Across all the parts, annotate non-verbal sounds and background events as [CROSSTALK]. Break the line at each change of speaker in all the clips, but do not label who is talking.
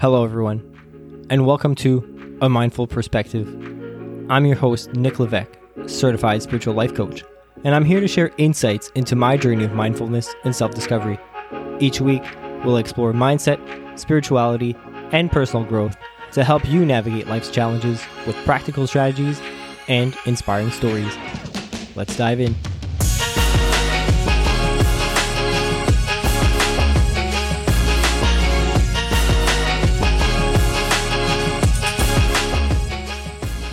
Hello, everyone, and welcome to A Mindful Perspective. I'm your host, Nick Levesque, certified spiritual life coach, and I'm here to share insights into my journey of mindfulness and self discovery. Each week, we'll explore mindset, spirituality, and personal growth to help you navigate life's challenges with practical strategies and inspiring stories. Let's dive in.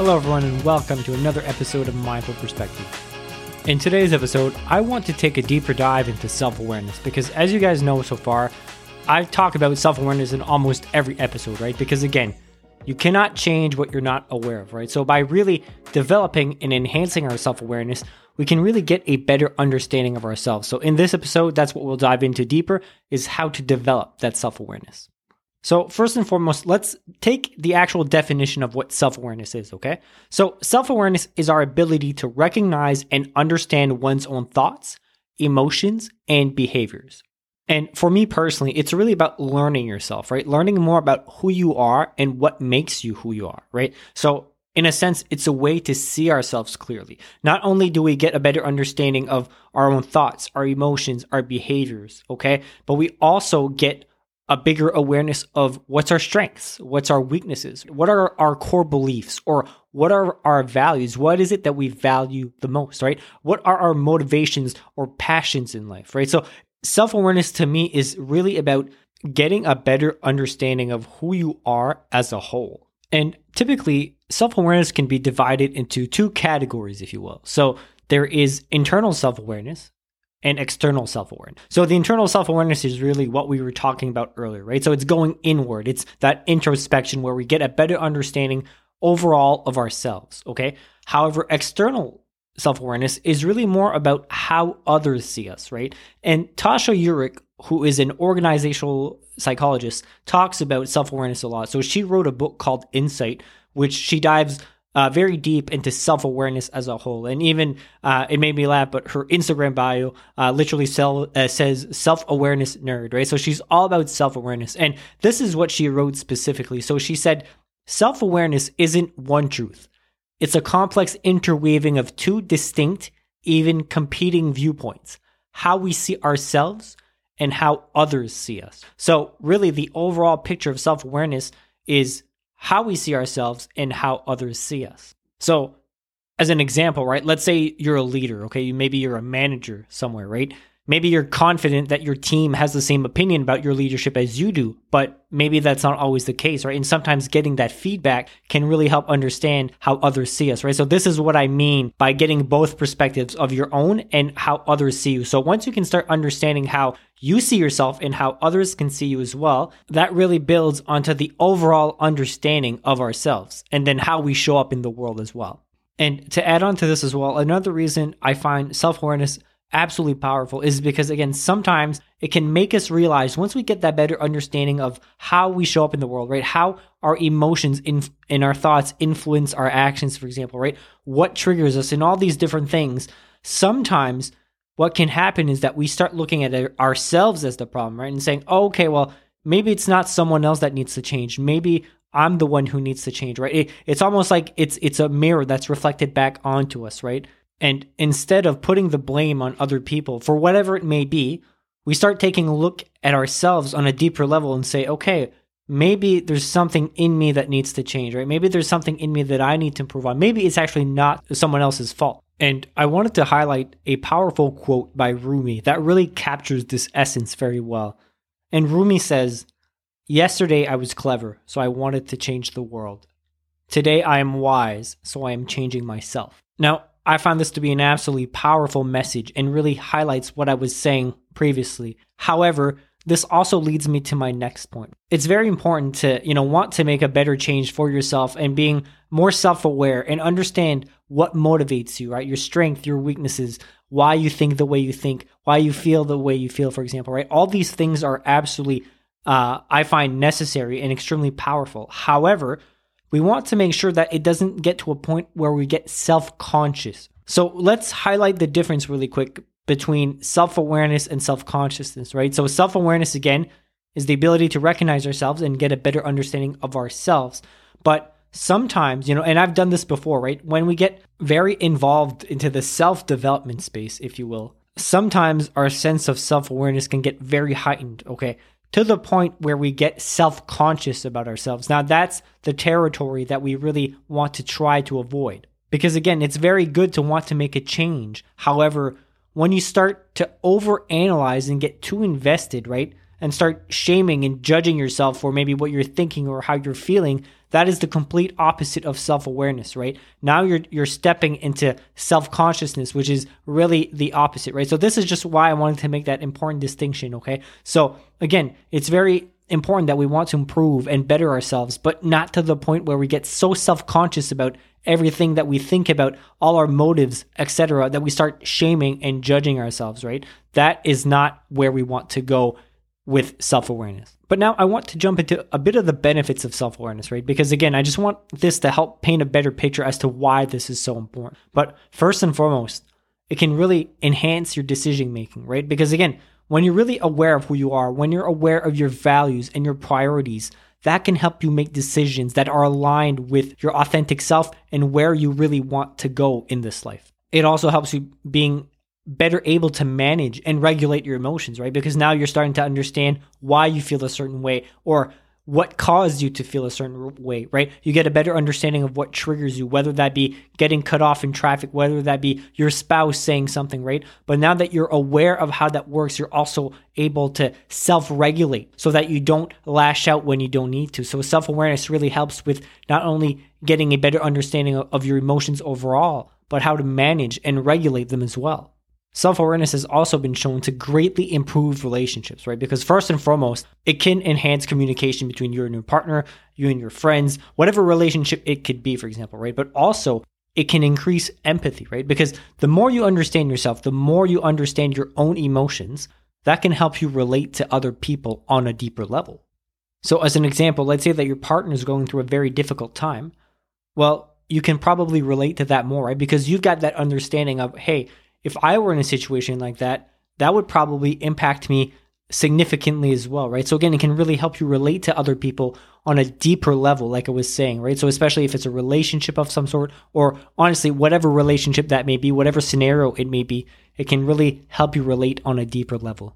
Hello, everyone, and welcome to another episode of Mindful Perspective. In today's episode, I want to take a deeper dive into self awareness because, as you guys know so far, I talk about self awareness in almost every episode, right? Because, again, you cannot change what you're not aware of, right? So, by really developing and enhancing our self awareness, we can really get a better understanding of ourselves. So, in this episode, that's what we'll dive into deeper is how to develop that self awareness. So, first and foremost, let's take the actual definition of what self awareness is, okay? So, self awareness is our ability to recognize and understand one's own thoughts, emotions, and behaviors. And for me personally, it's really about learning yourself, right? Learning more about who you are and what makes you who you are, right? So, in a sense, it's a way to see ourselves clearly. Not only do we get a better understanding of our own thoughts, our emotions, our behaviors, okay? But we also get a bigger awareness of what's our strengths, what's our weaknesses, what are our core beliefs, or what are our values? What is it that we value the most, right? What are our motivations or passions in life, right? So, self awareness to me is really about getting a better understanding of who you are as a whole. And typically, self awareness can be divided into two categories, if you will. So, there is internal self awareness, and external self awareness. So the internal self awareness is really what we were talking about earlier, right? So it's going inward. It's that introspection where we get a better understanding overall of ourselves, okay? However, external self awareness is really more about how others see us, right? And Tasha Eurich, who is an organizational psychologist, talks about self awareness a lot. So she wrote a book called Insight, which she dives uh, very deep into self awareness as a whole. And even uh, it made me laugh, but her Instagram bio uh, literally sell, uh, says self awareness nerd, right? So she's all about self awareness. And this is what she wrote specifically. So she said, self awareness isn't one truth, it's a complex interweaving of two distinct, even competing viewpoints how we see ourselves and how others see us. So, really, the overall picture of self awareness is how we see ourselves and how others see us. So, as an example, right? Let's say you're a leader, okay? Maybe you're a manager somewhere, right? Maybe you're confident that your team has the same opinion about your leadership as you do, but maybe that's not always the case, right? And sometimes getting that feedback can really help understand how others see us, right? So this is what I mean by getting both perspectives of your own and how others see you. So once you can start understanding how you see yourself and how others can see you as well, that really builds onto the overall understanding of ourselves and then how we show up in the world as well. And to add on to this as well, another reason I find self awareness absolutely powerful is because again sometimes it can make us realize once we get that better understanding of how we show up in the world right? How our emotions in, in our thoughts influence our actions for example right? What triggers us and all these different things. Sometimes what can happen is that we start looking at ourselves as the problem right? And saying oh, okay well maybe it's not someone else that needs to change. Maybe I'm the one who needs to change, right? It, it's almost like it's it's a mirror that's reflected back onto us, right? And instead of putting the blame on other people for whatever it may be, we start taking a look at ourselves on a deeper level and say, okay, maybe there's something in me that needs to change, right? Maybe there's something in me that I need to improve on. Maybe it's actually not someone else's fault. And I wanted to highlight a powerful quote by Rumi that really captures this essence very well. And Rumi says, Yesterday I was clever, so I wanted to change the world. Today I am wise, so I am changing myself. Now, I find this to be an absolutely powerful message and really highlights what I was saying previously. However, this also leads me to my next point. It's very important to, you know, want to make a better change for yourself and being more self-aware and understand what motivates you, right? Your strength, your weaknesses, why you think the way you think, why you feel the way you feel, for example, right? All these things are absolutely uh, I find necessary and extremely powerful. However, we want to make sure that it doesn't get to a point where we get self conscious. So let's highlight the difference really quick between self awareness and self consciousness, right? So, self awareness, again, is the ability to recognize ourselves and get a better understanding of ourselves. But sometimes, you know, and I've done this before, right? When we get very involved into the self development space, if you will, sometimes our sense of self awareness can get very heightened, okay? To the point where we get self conscious about ourselves. Now, that's the territory that we really want to try to avoid. Because again, it's very good to want to make a change. However, when you start to overanalyze and get too invested, right? And start shaming and judging yourself for maybe what you're thinking or how you're feeling, that is the complete opposite of self-awareness, right? Now you're you're stepping into self-consciousness, which is really the opposite, right? So this is just why I wanted to make that important distinction, okay? So again, it's very important that we want to improve and better ourselves, but not to the point where we get so self-conscious about everything that we think about, all our motives, etc., that we start shaming and judging ourselves, right? That is not where we want to go with self awareness. But now I want to jump into a bit of the benefits of self awareness, right? Because again, I just want this to help paint a better picture as to why this is so important. But first and foremost, it can really enhance your decision making, right? Because again, when you're really aware of who you are, when you're aware of your values and your priorities, that can help you make decisions that are aligned with your authentic self and where you really want to go in this life. It also helps you being better able to manage and regulate your emotions, right? Because now you're starting to understand why you feel a certain way or what caused you to feel a certain way, right? You get a better understanding of what triggers you, whether that be getting cut off in traffic, whether that be your spouse saying something, right? But now that you're aware of how that works, you're also able to self regulate so that you don't lash out when you don't need to. So self awareness really helps with not only getting a better understanding of your emotions overall, but how to manage and regulate them as well. Self awareness has also been shown to greatly improve relationships, right? Because first and foremost, it can enhance communication between you and your partner, you and your friends, whatever relationship it could be, for example, right? But also, it can increase empathy, right? Because the more you understand yourself, the more you understand your own emotions, that can help you relate to other people on a deeper level. So, as an example, let's say that your partner is going through a very difficult time. Well, you can probably relate to that more, right? Because you've got that understanding of, hey, if I were in a situation like that, that would probably impact me significantly as well, right? So again, it can really help you relate to other people on a deeper level, like I was saying, right? So especially if it's a relationship of some sort, or honestly, whatever relationship that may be, whatever scenario it may be, it can really help you relate on a deeper level.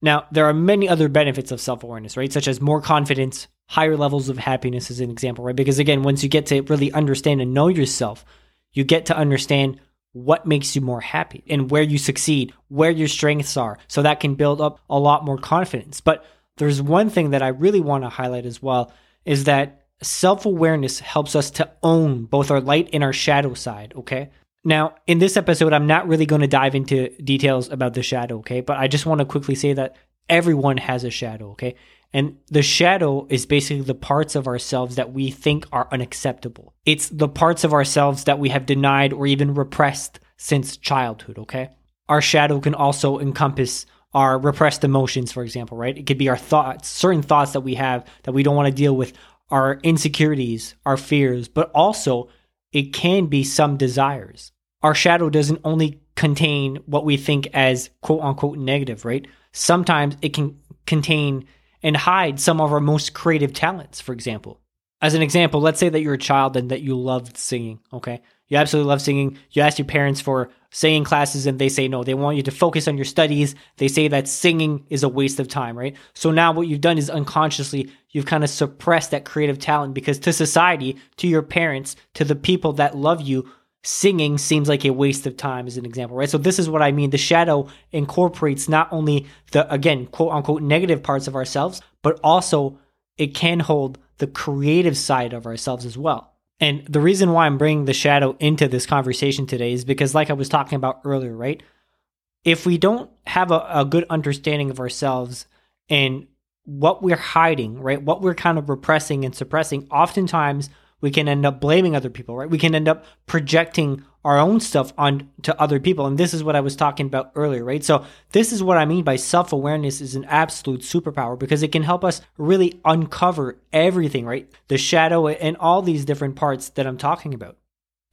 Now, there are many other benefits of self awareness, right? Such as more confidence, higher levels of happiness, as an example, right? Because again, once you get to really understand and know yourself, you get to understand what makes you more happy and where you succeed, where your strengths are. So that can build up a lot more confidence. But there's one thing that I really want to highlight as well is that self awareness helps us to own both our light and our shadow side, okay? Now, in this episode, I'm not really going to dive into details about the shadow, okay? But I just want to quickly say that everyone has a shadow, okay? And the shadow is basically the parts of ourselves that we think are unacceptable. It's the parts of ourselves that we have denied or even repressed since childhood, okay? Our shadow can also encompass our repressed emotions, for example, right? It could be our thoughts, certain thoughts that we have that we don't want to deal with, our insecurities, our fears, but also it can be some desires. Our shadow doesn't only contain what we think as quote unquote negative, right? Sometimes it can contain and hide some of our most creative talents, for example. As an example, let's say that you're a child and that you loved singing, okay? You absolutely love singing. You ask your parents for singing classes and they say no. They want you to focus on your studies. They say that singing is a waste of time, right? So now what you've done is unconsciously you've kind of suppressed that creative talent because to society, to your parents, to the people that love you, singing seems like a waste of time as an example, right? So this is what I mean. The shadow incorporates not only the, again, quote unquote, negative parts of ourselves, but also it can hold the creative side of ourselves as well. And the reason why I'm bringing the shadow into this conversation today is because, like I was talking about earlier, right? If we don't have a, a good understanding of ourselves and what we're hiding, right? What we're kind of repressing and suppressing, oftentimes we can end up blaming other people, right? We can end up projecting our own stuff on to other people. And this is what I was talking about earlier, right? So this is what I mean by self-awareness is an absolute superpower because it can help us really uncover everything, right? The shadow and all these different parts that I'm talking about.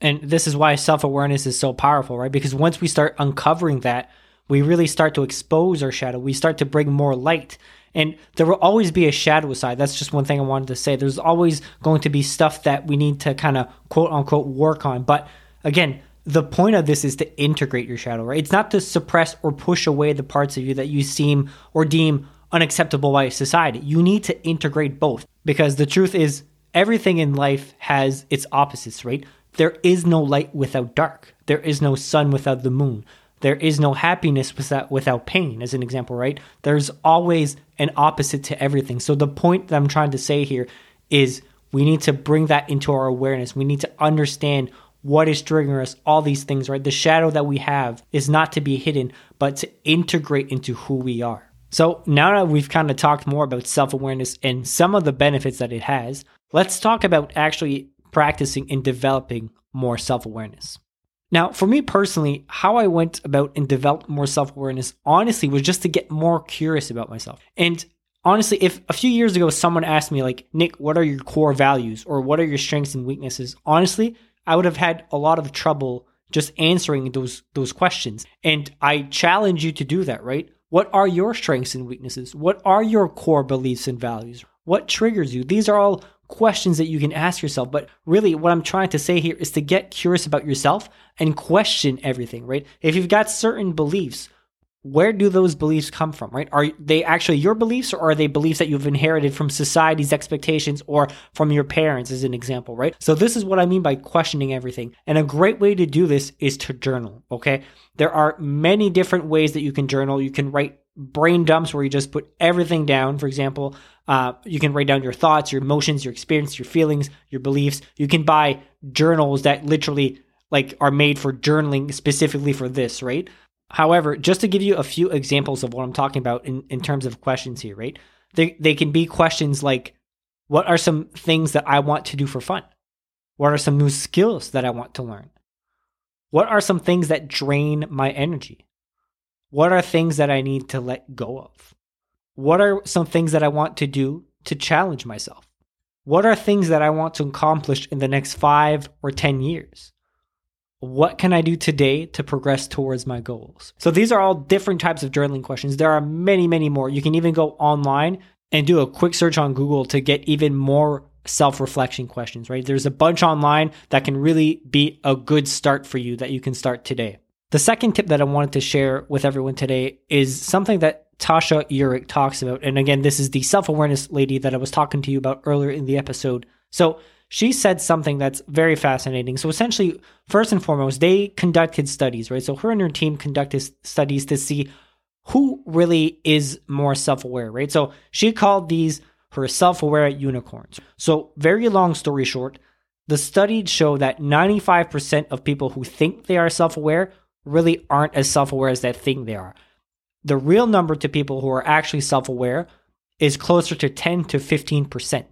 And this is why self-awareness is so powerful, right? Because once we start uncovering that, we really start to expose our shadow. We start to bring more light And there will always be a shadow side. That's just one thing I wanted to say. There's always going to be stuff that we need to kind of quote unquote work on. But again, the point of this is to integrate your shadow, right? It's not to suppress or push away the parts of you that you seem or deem unacceptable by society. You need to integrate both because the truth is everything in life has its opposites, right? There is no light without dark. There is no sun without the moon. There is no happiness without pain, as an example, right? There's always an opposite to everything. So the point that I'm trying to say here is we need to bring that into our awareness. We need to understand what is triggering us, all these things, right? The shadow that we have is not to be hidden, but to integrate into who we are. So now that we've kind of talked more about self awareness and some of the benefits that it has, let's talk about actually practicing and developing more self awareness. Now, for me personally, how I went about and developed more self awareness honestly was just to get more curious about myself. And honestly, if a few years ago someone asked me, like, Nick, what are your core values or what are your strengths and weaknesses? Honestly, I would have had a lot of trouble just answering those those questions. And I challenge you to do that, right? What are your strengths and weaknesses? What are your core beliefs and values? What triggers you? These are all questions that you can ask yourself. But really, what I'm trying to say here is to get curious about yourself and question everything, right? If you've got certain beliefs, where do those beliefs come from, right? Are they actually your beliefs or are they beliefs that you've inherited from society's expectations or from your parents, as an example, right? So, this is what I mean by questioning everything. And a great way to do this is to journal, okay? There are many different ways that you can journal. You can write brain dumps where you just put everything down. For example, uh, you can write down your thoughts, your emotions, your experience, your feelings, your beliefs. You can buy journals that literally like are made for journaling specifically for this, right? However, just to give you a few examples of what I'm talking about in, in terms of questions here, right? They they can be questions like what are some things that I want to do for fun? What are some new skills that I want to learn? What are some things that drain my energy? What are things that I need to let go of? What are some things that I want to do to challenge myself? What are things that I want to accomplish in the next five or 10 years? What can I do today to progress towards my goals? So these are all different types of journaling questions. There are many, many more. You can even go online and do a quick search on Google to get even more self reflection questions, right? There's a bunch online that can really be a good start for you that you can start today. The second tip that I wanted to share with everyone today is something that Tasha Eurich talks about. And again, this is the self awareness lady that I was talking to you about earlier in the episode. So she said something that's very fascinating. So essentially, first and foremost, they conducted studies, right? So her and her team conducted studies to see who really is more self aware, right? So she called these her self aware unicorns. So, very long story short, the studies show that 95% of people who think they are self aware really aren't as self aware as they think they are. The real number to people who are actually self aware is closer to 10 to 15%.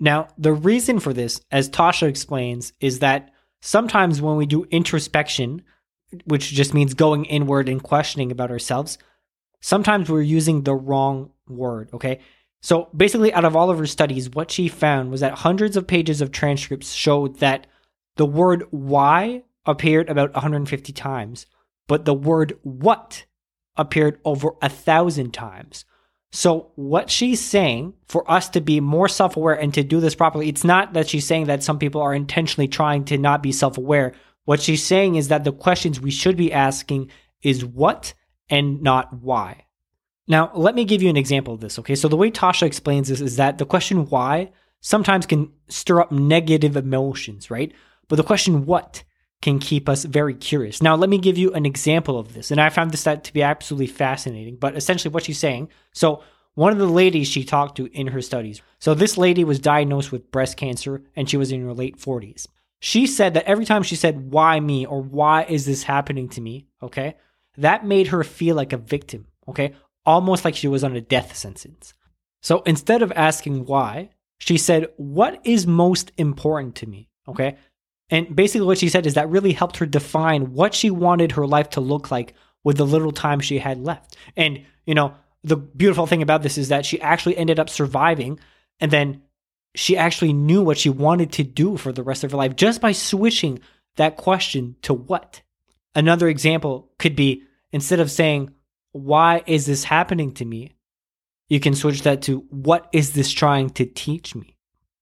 Now, the reason for this, as Tasha explains, is that sometimes when we do introspection, which just means going inward and questioning about ourselves, sometimes we're using the wrong word, okay? So basically, out of all of her studies, what she found was that hundreds of pages of transcripts showed that the word why appeared about 150 times, but the word what appeared over a thousand times. So, what she's saying for us to be more self aware and to do this properly, it's not that she's saying that some people are intentionally trying to not be self aware. What she's saying is that the questions we should be asking is what and not why. Now, let me give you an example of this, okay? So, the way Tasha explains this is that the question why sometimes can stir up negative emotions, right? But the question what can keep us very curious. Now, let me give you an example of this. And I found this to be absolutely fascinating. But essentially, what she's saying so, one of the ladies she talked to in her studies. So, this lady was diagnosed with breast cancer and she was in her late 40s. She said that every time she said, Why me? or Why is this happening to me? Okay. That made her feel like a victim. Okay. Almost like she was on a death sentence. So, instead of asking why, she said, What is most important to me? Okay. And basically, what she said is that really helped her define what she wanted her life to look like with the little time she had left. And, you know, the beautiful thing about this is that she actually ended up surviving and then she actually knew what she wanted to do for the rest of her life just by switching that question to what. Another example could be instead of saying, Why is this happening to me? you can switch that to what is this trying to teach me?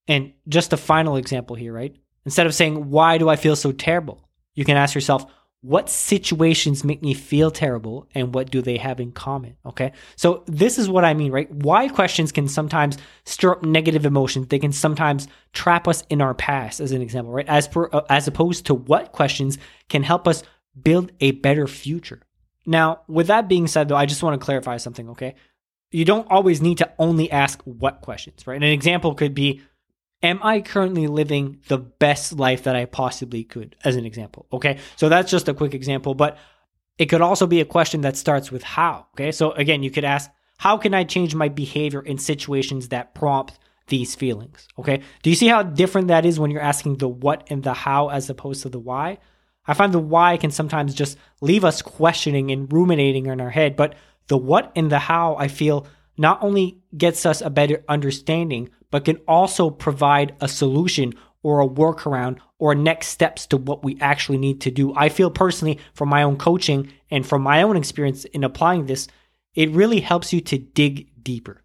And just a final example here, right? Instead of saying, why do I feel so terrible? You can ask yourself, what situations make me feel terrible and what do they have in common? Okay. So this is what I mean, right? Why questions can sometimes stir up negative emotions. They can sometimes trap us in our past, as an example, right? As per, uh, as opposed to what questions can help us build a better future. Now, with that being said, though, I just want to clarify something, okay? You don't always need to only ask what questions, right? And an example could be, am I currently living the best life that I possibly could, as an example? Okay. So that's just a quick example, but it could also be a question that starts with how. Okay. So again, you could ask, how can I change my behavior in situations that prompt these feelings? Okay. Do you see how different that is when you're asking the what and the how as opposed to the why? I find the why can sometimes just leave us questioning and ruminating in our head, but the what and the how I feel not only gets us a better understanding, but can also provide a solution or a workaround or next steps to what we actually need to do. I feel personally from my own coaching and from my own experience in applying this, it really helps you to dig deeper.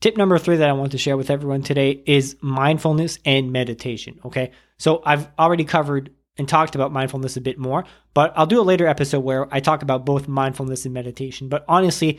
Tip number three that I want to share with everyone today is mindfulness and meditation. Okay. So I've already covered and talked about mindfulness a bit more, but I'll do a later episode where I talk about both mindfulness and meditation. But honestly,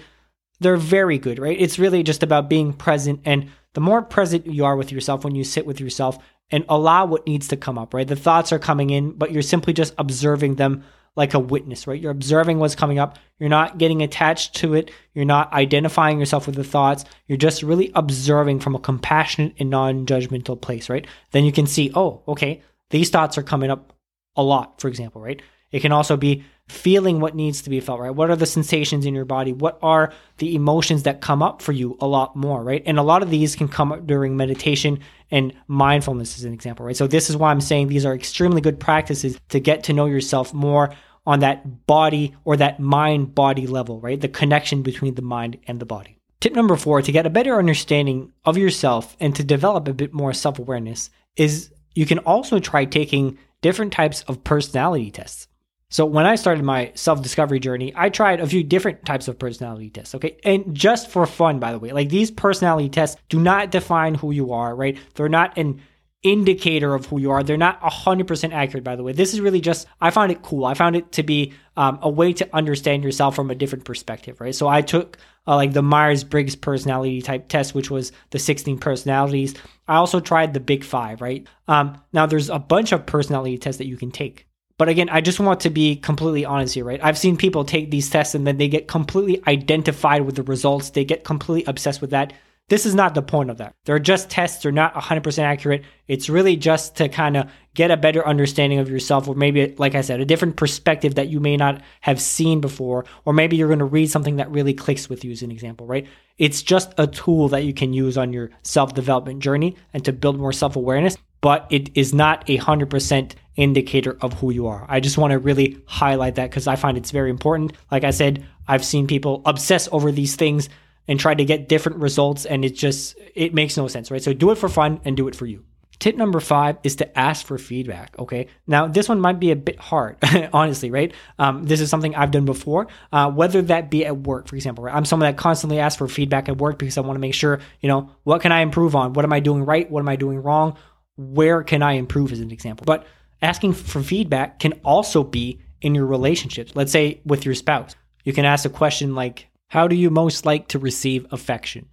they're very good, right? It's really just about being present. And the more present you are with yourself when you sit with yourself and allow what needs to come up, right? The thoughts are coming in, but you're simply just observing them like a witness, right? You're observing what's coming up. You're not getting attached to it. You're not identifying yourself with the thoughts. You're just really observing from a compassionate and non judgmental place, right? Then you can see, oh, okay, these thoughts are coming up a lot, for example, right? It can also be feeling what needs to be felt, right? What are the sensations in your body? What are the emotions that come up for you a lot more, right? And a lot of these can come up during meditation and mindfulness, as an example, right? So, this is why I'm saying these are extremely good practices to get to know yourself more on that body or that mind body level, right? The connection between the mind and the body. Tip number four to get a better understanding of yourself and to develop a bit more self awareness is you can also try taking different types of personality tests. So when I started my self-discovery journey, I tried a few different types of personality tests, okay? And just for fun, by the way, like these personality tests do not define who you are, right? They're not an indicator of who you are. They're not 100% accurate, by the way. This is really just, I found it cool. I found it to be um, a way to understand yourself from a different perspective, right? So I took uh, like the Myers Briggs personality type test, which was the 16 personalities. I also tried the Big Five, right? Um, now, there's a bunch of personality tests that you can take. But again, I just want to be completely honest here, right? I've seen people take these tests and then they get completely identified with the results. They get completely obsessed with that. This is not the point of that. They're just tests. They're not 100% accurate. It's really just to kind of get a better understanding of yourself, or maybe, like I said, a different perspective that you may not have seen before, or maybe you're going to read something that really clicks with you, as an example, right? It's just a tool that you can use on your self development journey and to build more self awareness, but it is not a 100% indicator of who you are. I just want to really highlight that because I find it's very important. Like I said, I've seen people obsess over these things and try to get different results and it just it makes no sense right? So do it for fun and do it for you. Tip number five is to ask for feedback okay? Now this one might be a bit hard [LAUGHS] honestly right? Um, this is something i've done before. Uh, whether that be at work for example right? I'm someone that constantly asks for feedback at work because i want to make sure you know what can i improve on? What am i doing right? What am i doing wrong? Where can i improve as an example. But asking for feedback can also be in your relationships let's say with your spouse. You can ask a question like how do you most like to receive affection?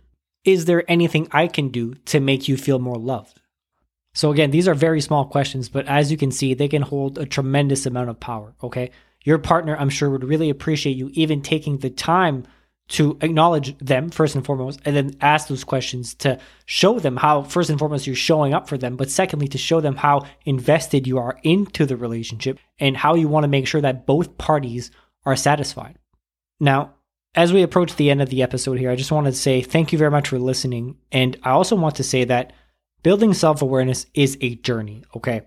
Is there anything I can do to make you feel more loved? So, again, these are very small questions, but as you can see, they can hold a tremendous amount of power. Okay. Your partner, I'm sure, would really appreciate you even taking the time to acknowledge them first and foremost, and then ask those questions to show them how, first and foremost, you're showing up for them, but secondly, to show them how invested you are into the relationship and how you want to make sure that both parties are satisfied. Now, as we approach the end of the episode here, I just want to say thank you very much for listening. And I also want to say that building self awareness is a journey, okay?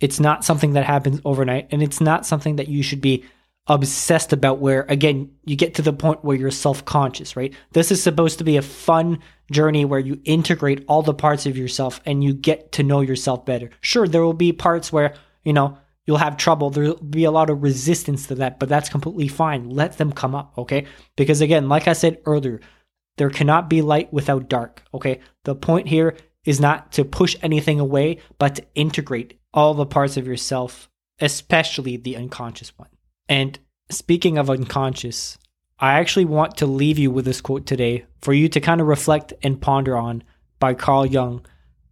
It's not something that happens overnight, and it's not something that you should be obsessed about where, again, you get to the point where you're self conscious, right? This is supposed to be a fun journey where you integrate all the parts of yourself and you get to know yourself better. Sure, there will be parts where, you know, you'll have trouble. There'll be a lot of resistance to that, but that's completely fine. Let them come up, okay? Because again, like I said earlier, there cannot be light without dark. Okay. The point here is not to push anything away, but to integrate all the parts of yourself, especially the unconscious one. And speaking of unconscious, I actually want to leave you with this quote today for you to kind of reflect and ponder on by Carl Jung.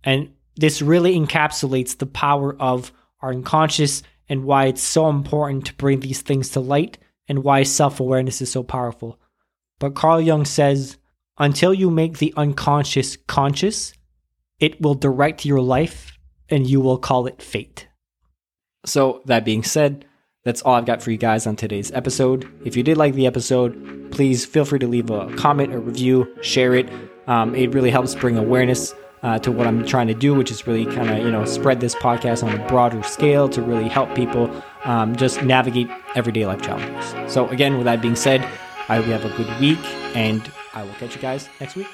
And this really encapsulates the power of our unconscious and why it's so important to bring these things to light and why self awareness is so powerful. But Carl Jung says, until you make the unconscious conscious, it will direct your life and you will call it fate. So, that being said, that's all I've got for you guys on today's episode. If you did like the episode, please feel free to leave a comment or review, share it. Um, it really helps bring awareness uh, to what I'm trying to do, which is really kind of you know spread this podcast on a broader scale to really help people um, just navigate everyday life challenges. So again, with that being said, I hope you have a good week, and I will catch you guys next week.